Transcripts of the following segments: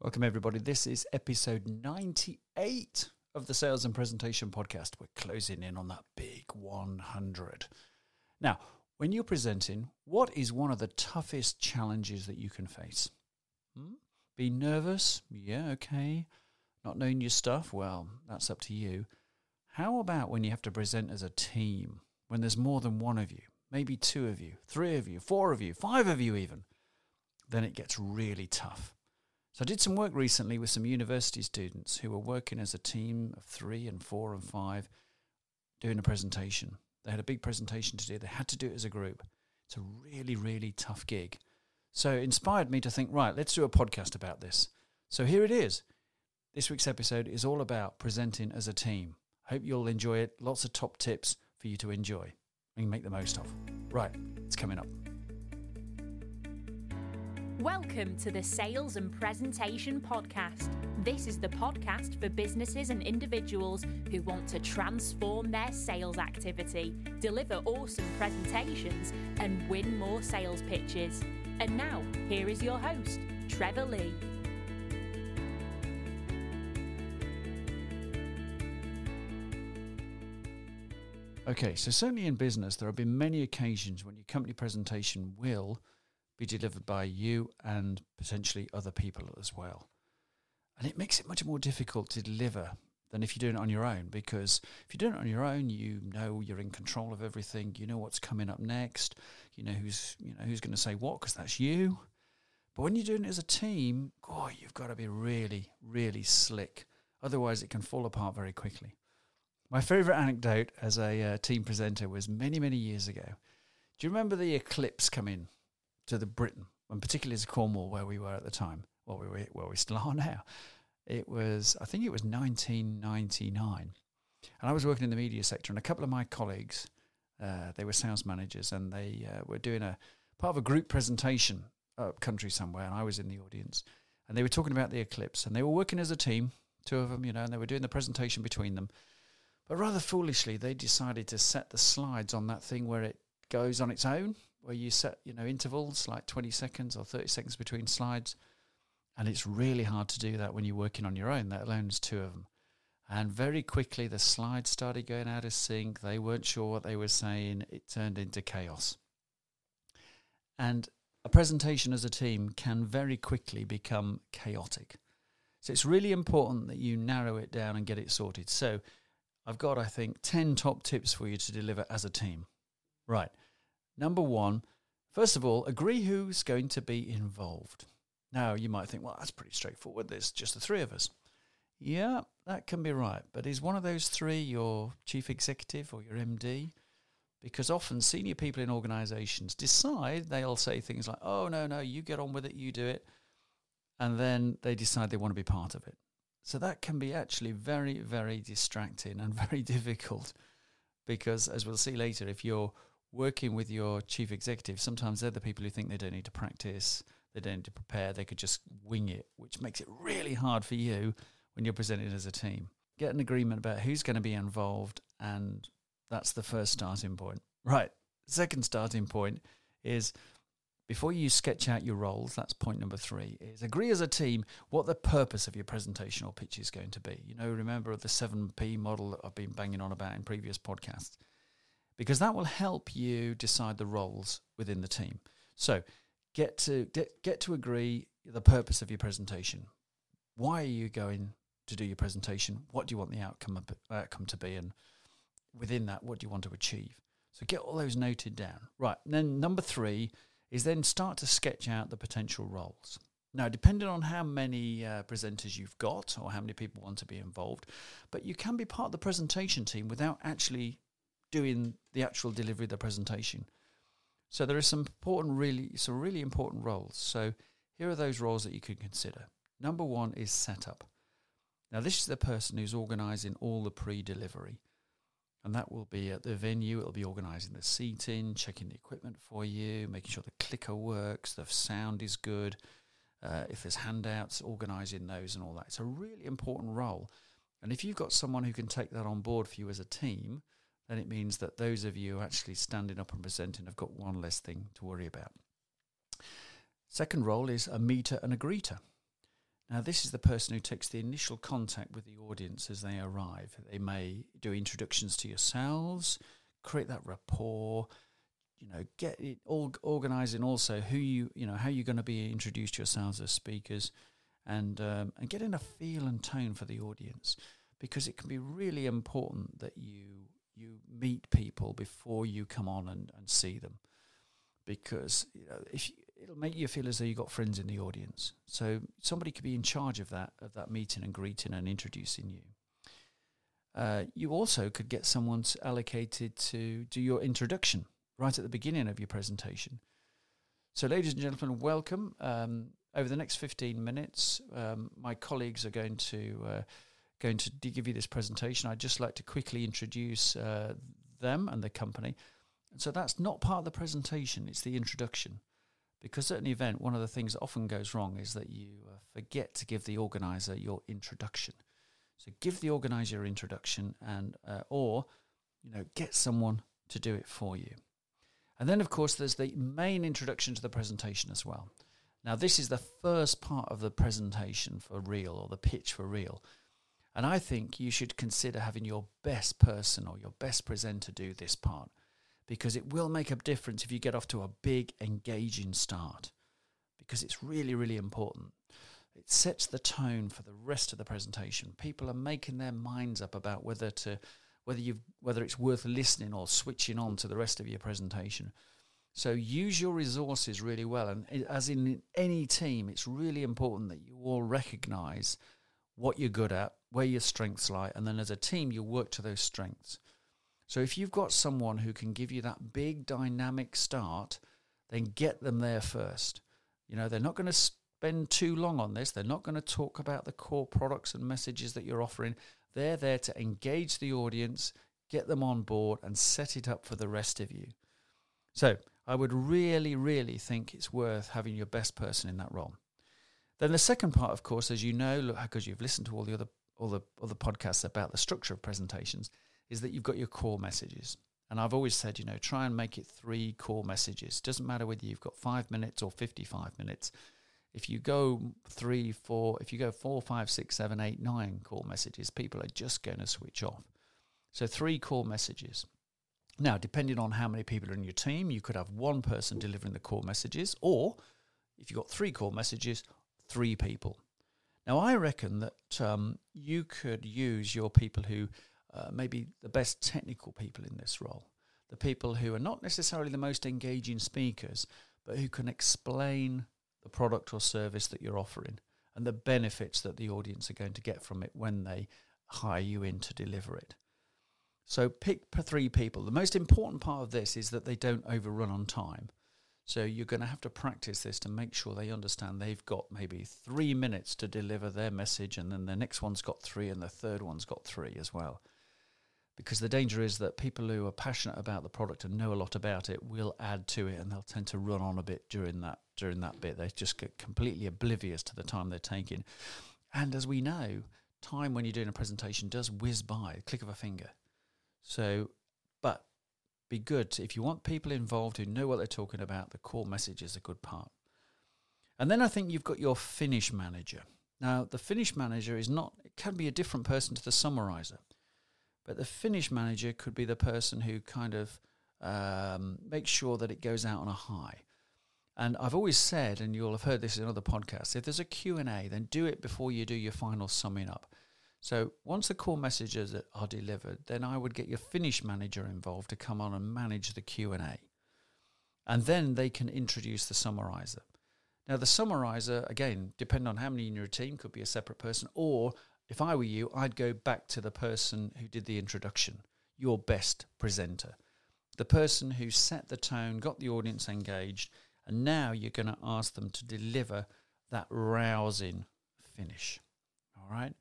Welcome, everybody. This is episode 98 of the Sales and Presentation Podcast. We're closing in on that big 100. Now, when you're presenting, what is one of the toughest challenges that you can face? Hmm? Be nervous? Yeah, okay. Not knowing your stuff? Well, that's up to you. How about when you have to present as a team, when there's more than one of you, maybe two of you, three of you, four of you, five of you even? Then it gets really tough. So I did some work recently with some university students who were working as a team of three and four and five doing a presentation. They had a big presentation to do. They had to do it as a group. It's a really, really tough gig. So it inspired me to think, right, let's do a podcast about this. So here it is. This week's episode is all about presenting as a team. Hope you'll enjoy it. Lots of top tips for you to enjoy and make the most of. Right, it's coming up. Welcome to the Sales and Presentation Podcast. This is the podcast for businesses and individuals who want to transform their sales activity, deliver awesome presentations, and win more sales pitches. And now, here is your host, Trevor Lee. Okay, so certainly in business, there have been many occasions when your company presentation will be delivered by you and potentially other people as well. And it makes it much more difficult to deliver than if you're doing it on your own because if you're doing it on your own you know you're in control of everything you know what's coming up next you know who's you know who's going to say what because that's you. But when you're doing it as a team boy you've got to be really really slick. Otherwise it can fall apart very quickly. My favorite anecdote as a uh, team presenter was many many years ago. Do you remember the eclipse coming to the Britain, and particularly to Cornwall, where we were at the time, well, we were, where we still are now. It was, I think it was 1999. And I was working in the media sector, and a couple of my colleagues, uh, they were sales managers, and they uh, were doing a part of a group presentation up country somewhere, and I was in the audience. And they were talking about the eclipse, and they were working as a team, two of them, you know, and they were doing the presentation between them. But rather foolishly, they decided to set the slides on that thing where it goes on its own where you set you know intervals like 20 seconds or 30 seconds between slides. And it's really hard to do that when you're working on your own let alone there's two of them. And very quickly the slides started going out of sync. They weren't sure what they were saying. It turned into chaos. And a presentation as a team can very quickly become chaotic. So it's really important that you narrow it down and get it sorted. So i've got i think 10 top tips for you to deliver as a team. Right Number one, first of all, agree who's going to be involved. Now, you might think, well, that's pretty straightforward. There's just the three of us. Yeah, that can be right. But is one of those three your chief executive or your MD? Because often senior people in organizations decide they'll say things like, oh, no, no, you get on with it, you do it. And then they decide they want to be part of it. So that can be actually very, very distracting and very difficult because, as we'll see later, if you're working with your chief executive, sometimes they're the people who think they don't need to practice, they don't need to prepare, they could just wing it, which makes it really hard for you when you're presenting as a team. Get an agreement about who's going to be involved, and that's the first starting point. Right. Second starting point is before you sketch out your roles, that's point number three, is agree as a team what the purpose of your presentation or pitch is going to be. You know, remember the 7P model that I've been banging on about in previous podcasts because that will help you decide the roles within the team. So get to get, get to agree the purpose of your presentation. Why are you going to do your presentation? What do you want the outcome outcome to be, and within that, what do you want to achieve? So get all those noted down. Right. And then number three is then start to sketch out the potential roles. Now, depending on how many uh, presenters you've got or how many people want to be involved, but you can be part of the presentation team without actually doing the actual delivery of the presentation. So there are some important, really, some really important roles. So here are those roles that you can consider. Number one is setup. Now this is the person who's organising all the pre-delivery, and that will be at the venue. It'll be organising the seating, checking the equipment for you, making sure the clicker works, the sound is good. Uh, if there's handouts, organising those and all that. It's a really important role. And if you've got someone who can take that on board for you as a team, then it means that those of you actually standing up and presenting have got one less thing to worry about. Second role is a meeter and a greeter. Now, this is the person who takes the initial contact with the audience as they arrive. They may do introductions to yourselves, create that rapport, you know, get it all organizing also who you, you know, how you're going to be introduced yourselves as speakers and, um, and getting a feel and tone for the audience because it can be really important that you, you meet people before you come on and, and see them because you know, if you, it'll make you feel as though you've got friends in the audience. So somebody could be in charge of that of that meeting and greeting and introducing you. Uh, you also could get someone allocated to do your introduction right at the beginning of your presentation. So, ladies and gentlemen, welcome. Um, over the next 15 minutes, um, my colleagues are going to uh, going to give you this presentation. I'd just like to quickly introduce uh, them and the company. And so that's not part of the presentation; it's the introduction. Because at an event, one of the things that often goes wrong is that you uh, forget to give the organizer your introduction. So give the organizer your introduction, and uh, or you know get someone to do it for you. And then, of course, there's the main introduction to the presentation as well. Now, this is the first part of the presentation for real or the pitch for real. And I think you should consider having your best person or your best presenter do this part because it will make a difference if you get off to a big, engaging start because it's really, really important. It sets the tone for the rest of the presentation. People are making their minds up about whether to whether you whether it's worth listening or switching on to the rest of your presentation. So use your resources really well, and as in any team, it's really important that you all recognise what you're good at, where your strengths lie, and then as a team, you work to those strengths. So if you've got someone who can give you that big dynamic start, then get them there first. You know, they're not going to spend too long on this. They're not going to talk about the core products and messages that you're offering. They're there to engage the audience, get them on board, and set it up for the rest of you. So I would really, really think it's worth having your best person in that role. Then the second part, of course, as you know, because you've listened to all the other all the other podcasts about the structure of presentations, is that you've got your core messages. And I've always said, you know, try and make it three core messages. Doesn't matter whether you've got five minutes or 55 minutes if you go three, four, if you go four, five, six, seven, eight, nine core messages, people are just going to switch off. So three core messages. Now, depending on how many people are in your team, you could have one person delivering the core messages, or if you've got three core messages, three people. Now, I reckon that um, you could use your people who uh, maybe the best technical people in this role, the people who are not necessarily the most engaging speakers, but who can explain the product or service that you're offering and the benefits that the audience are going to get from it when they hire you in to deliver it. So pick three people. The most important part of this is that they don't overrun on time. So you're going to have to practice this to make sure they understand they've got maybe three minutes to deliver their message, and then the next one's got three, and the third one's got three as well. Because the danger is that people who are passionate about the product and know a lot about it will add to it and they'll tend to run on a bit during that during that bit. They just get completely oblivious to the time they're taking. And as we know time when you're doing a presentation does whiz by click of a finger. So but be good if you want people involved who know what they're talking about the core message is a good part and then i think you've got your finish manager now the finish manager is not it can be a different person to the summarizer but the finish manager could be the person who kind of um, makes sure that it goes out on a high. And I've always said, and you'll have heard this in other podcasts, if there's a Q&A, then do it before you do your final summing up. So once the core messages are delivered, then I would get your finish manager involved to come on and manage the Q&A. And then they can introduce the summarizer. Now the summarizer, again, depend on how many in your team, could be a separate person or if I were you, I'd go back to the person who did the introduction, your best presenter, the person who set the tone, got the audience engaged, and now you're going to ask them to deliver that rousing finish. All right?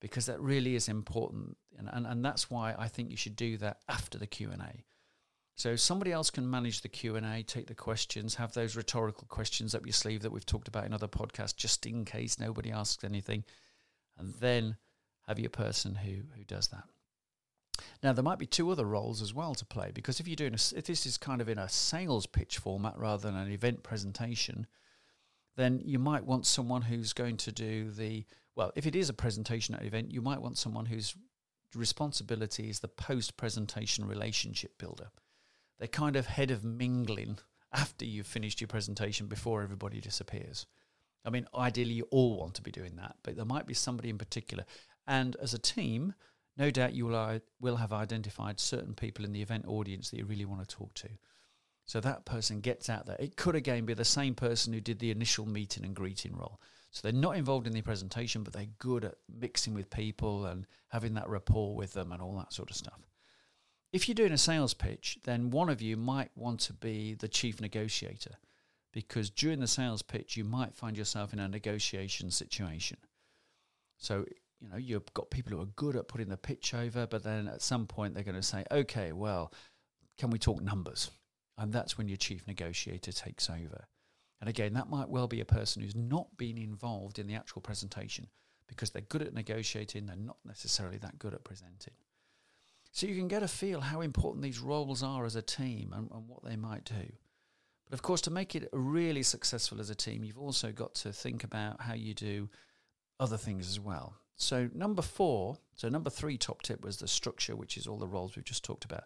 Because that really is important. And, and, and that's why I think you should do that after the Q&A. So somebody else can manage the Q&A, take the questions, have those rhetorical questions up your sleeve that we've talked about in other podcasts, just in case nobody asks anything and then have your person who who does that. Now there might be two other roles as well to play because if you're doing a, if this is kind of in a sales pitch format rather than an event presentation, then you might want someone who's going to do the well, if it is a presentation at an event, you might want someone whose responsibility is the post presentation relationship builder. They're kind of head of mingling after you've finished your presentation before everybody disappears. I mean, ideally, you all want to be doing that, but there might be somebody in particular. And as a team, no doubt you will, uh, will have identified certain people in the event audience that you really want to talk to. So that person gets out there. It could again be the same person who did the initial meeting and greeting role. So they're not involved in the presentation, but they're good at mixing with people and having that rapport with them and all that sort of stuff. If you're doing a sales pitch, then one of you might want to be the chief negotiator because during the sales pitch, you might find yourself in a negotiation situation. So, you know, you've got people who are good at putting the pitch over, but then at some point they're going to say, okay, well, can we talk numbers? And that's when your chief negotiator takes over. And again, that might well be a person who's not been involved in the actual presentation because they're good at negotiating, they're not necessarily that good at presenting. So you can get a feel how important these roles are as a team and, and what they might do. But of course, to make it really successful as a team, you've also got to think about how you do other things as well. So, number four, so number three top tip was the structure, which is all the roles we've just talked about.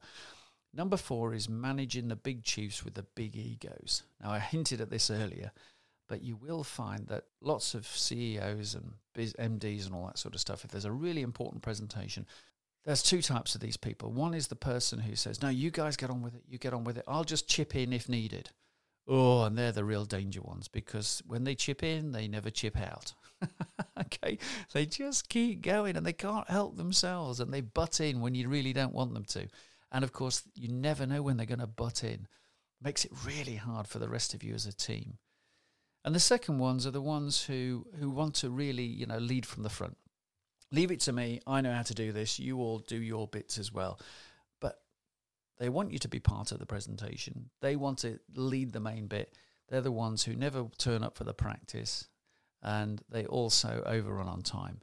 Number four is managing the big chiefs with the big egos. Now, I hinted at this earlier, but you will find that lots of CEOs and MDs and all that sort of stuff, if there's a really important presentation, there's two types of these people. One is the person who says, No, you guys get on with it, you get on with it, I'll just chip in if needed. Oh, and they're the real danger ones because when they chip in, they never chip out. okay, they just keep going and they can't help themselves and they butt in when you really don't want them to. And of course, you never know when they're going to butt in. Makes it really hard for the rest of you as a team. And the second ones are the ones who, who want to really, you know, lead from the front. Leave it to me. I know how to do this. You all do your bits as well. But they want you to be part of the presentation. They want to lead the main bit. They're the ones who never turn up for the practice and they also overrun on time.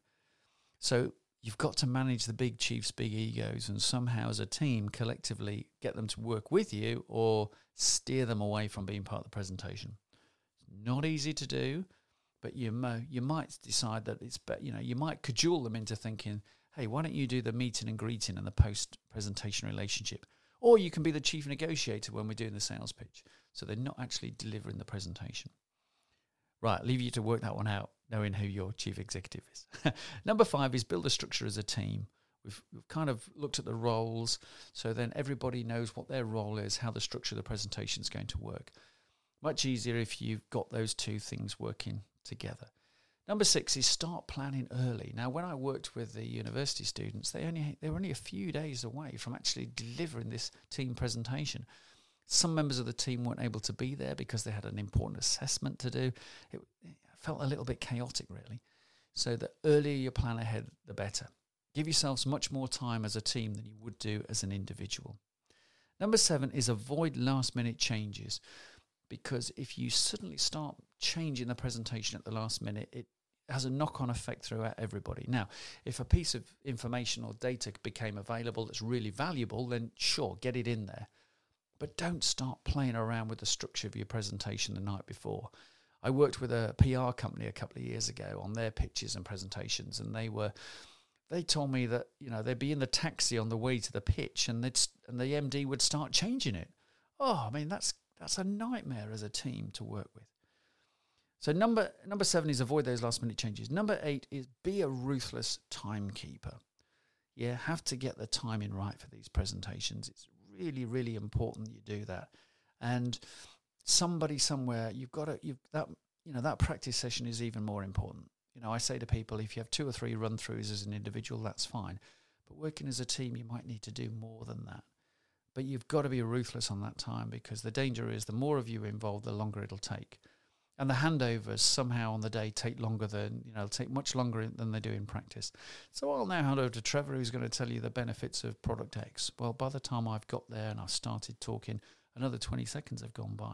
So you've got to manage the big chiefs' big egos and somehow, as a team, collectively get them to work with you or steer them away from being part of the presentation. Not easy to do, but you mo- you might decide that it's better. You know, you might cajole them into thinking, "Hey, why don't you do the meeting and greeting and the post presentation relationship?" Or you can be the chief negotiator when we're doing the sales pitch. So they're not actually delivering the presentation. Right, leave you to work that one out knowing who your chief executive is. Number five is build a structure as a team. We've, we've kind of looked at the roles, so then everybody knows what their role is, how the structure of the presentation is going to work. Much easier if you've got those two things working together. Number six is start planning early. Now, when I worked with the university students, they only they were only a few days away from actually delivering this team presentation. Some members of the team weren't able to be there because they had an important assessment to do. It, felt a little bit chaotic, really. So the earlier you plan ahead, the better. Give yourselves much more time as a team than you would do as an individual. Number seven is avoid last minute changes because if you suddenly start changing the presentation at the last minute, it has a knock on effect throughout everybody. Now, if a piece of information or data became available that's really valuable, then sure, get it in there. But don't start playing around with the structure of your presentation the night before. I worked with a PR company a couple of years ago on their pitches and presentations, and they were they told me that you know they'd be in the taxi on the way to the pitch, and they'd and the MD would start changing it. Oh, I mean that's that's a nightmare as a team to work with. So number number seven is avoid those last minute changes. Number eight is be a ruthless timekeeper. Yeah, have to get the timing right for these presentations. It's really really important you do that, and somebody somewhere you've got to you've that you know that practice session is even more important. You know i say to people if you have two or three run throughs as an individual that's fine. But working as a team you might need to do more than that. But you've got to be ruthless on that time because the danger is the more of you involved the longer it'll take. And the handovers somehow on the day take longer than you know take much longer than they do in practice. So i'll now hand over to trevor who's going to tell you the benefits of product x. Well by the time i've got there and i've started talking another 20 seconds have gone by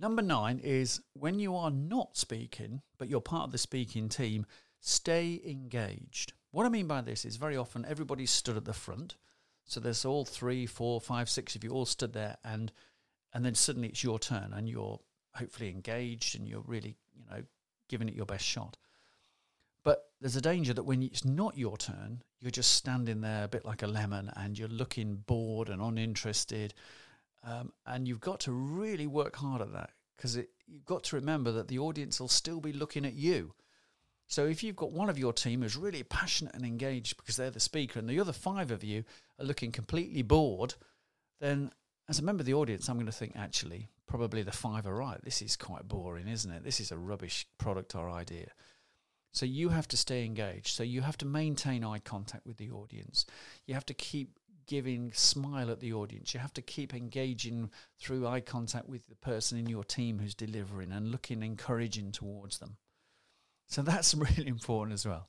Number nine is when you are not speaking, but you're part of the speaking team, stay engaged. What I mean by this is very often everybody's stood at the front. So there's all three, four, five, six of you all stood there, and and then suddenly it's your turn, and you're hopefully engaged and you're really, you know, giving it your best shot. But there's a danger that when it's not your turn, you're just standing there a bit like a lemon and you're looking bored and uninterested. Um, and you've got to really work hard at that because you've got to remember that the audience will still be looking at you. So if you've got one of your team who's really passionate and engaged because they're the speaker, and the other five of you are looking completely bored, then as a member of the audience, I'm going to think actually probably the five are right. This is quite boring, isn't it? This is a rubbish product or idea. So you have to stay engaged. So you have to maintain eye contact with the audience. You have to keep giving smile at the audience. You have to keep engaging through eye contact with the person in your team who's delivering and looking encouraging towards them. So that's really important as well.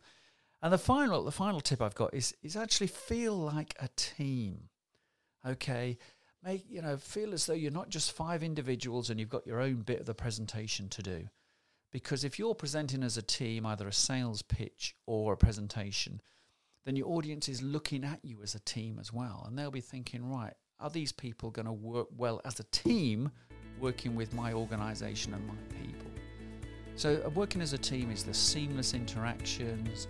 And the final the final tip I've got is is actually feel like a team. Okay? Make you know, feel as though you're not just five individuals and you've got your own bit of the presentation to do. Because if you're presenting as a team, either a sales pitch or a presentation, then your audience is looking at you as a team as well. And they'll be thinking, right, are these people going to work well as a team working with my organization and my people? So, uh, working as a team is the seamless interactions,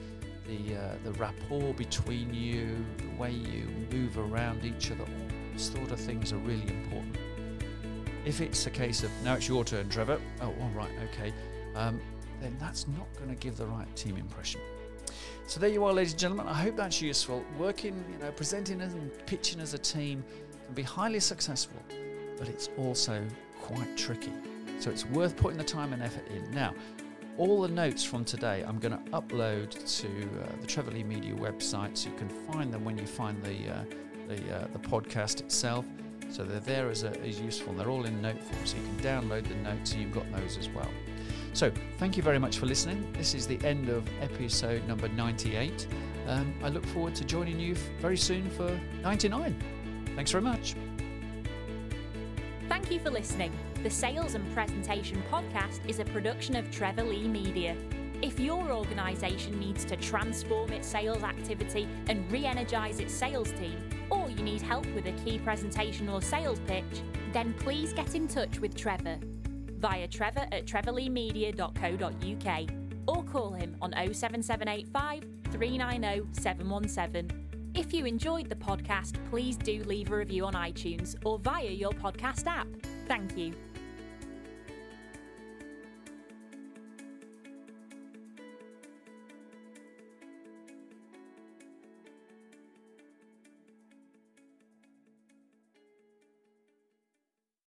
the, uh, the rapport between you, the way you move around each other. Those sort of things are really important. If it's a case of, now it's your turn, Trevor. Oh, all right, okay um, then that's not going to give the right team impression. So there you are, ladies and gentlemen. I hope that's useful. Working, you know, presenting and pitching as a team can be highly successful, but it's also quite tricky. So it's worth putting the time and effort in. Now, all the notes from today I'm going to upload to uh, the Trevor Lee Media website, so you can find them when you find the uh, the, uh, the podcast itself. So they're there as, a, as useful. They're all in note form, so you can download the notes, so you've got those as well. So, thank you very much for listening. This is the end of episode number 98. Um, I look forward to joining you very soon for 99. Thanks very much. Thank you for listening. The Sales and Presentation Podcast is a production of Trevor Lee Media. If your organisation needs to transform its sales activity and re energise its sales team, or you need help with a key presentation or sales pitch, then please get in touch with Trevor via trevor at trevorleemedia.co.uk or call him on 07785 390 717. If you enjoyed the podcast, please do leave a review on iTunes or via your podcast app. Thank you.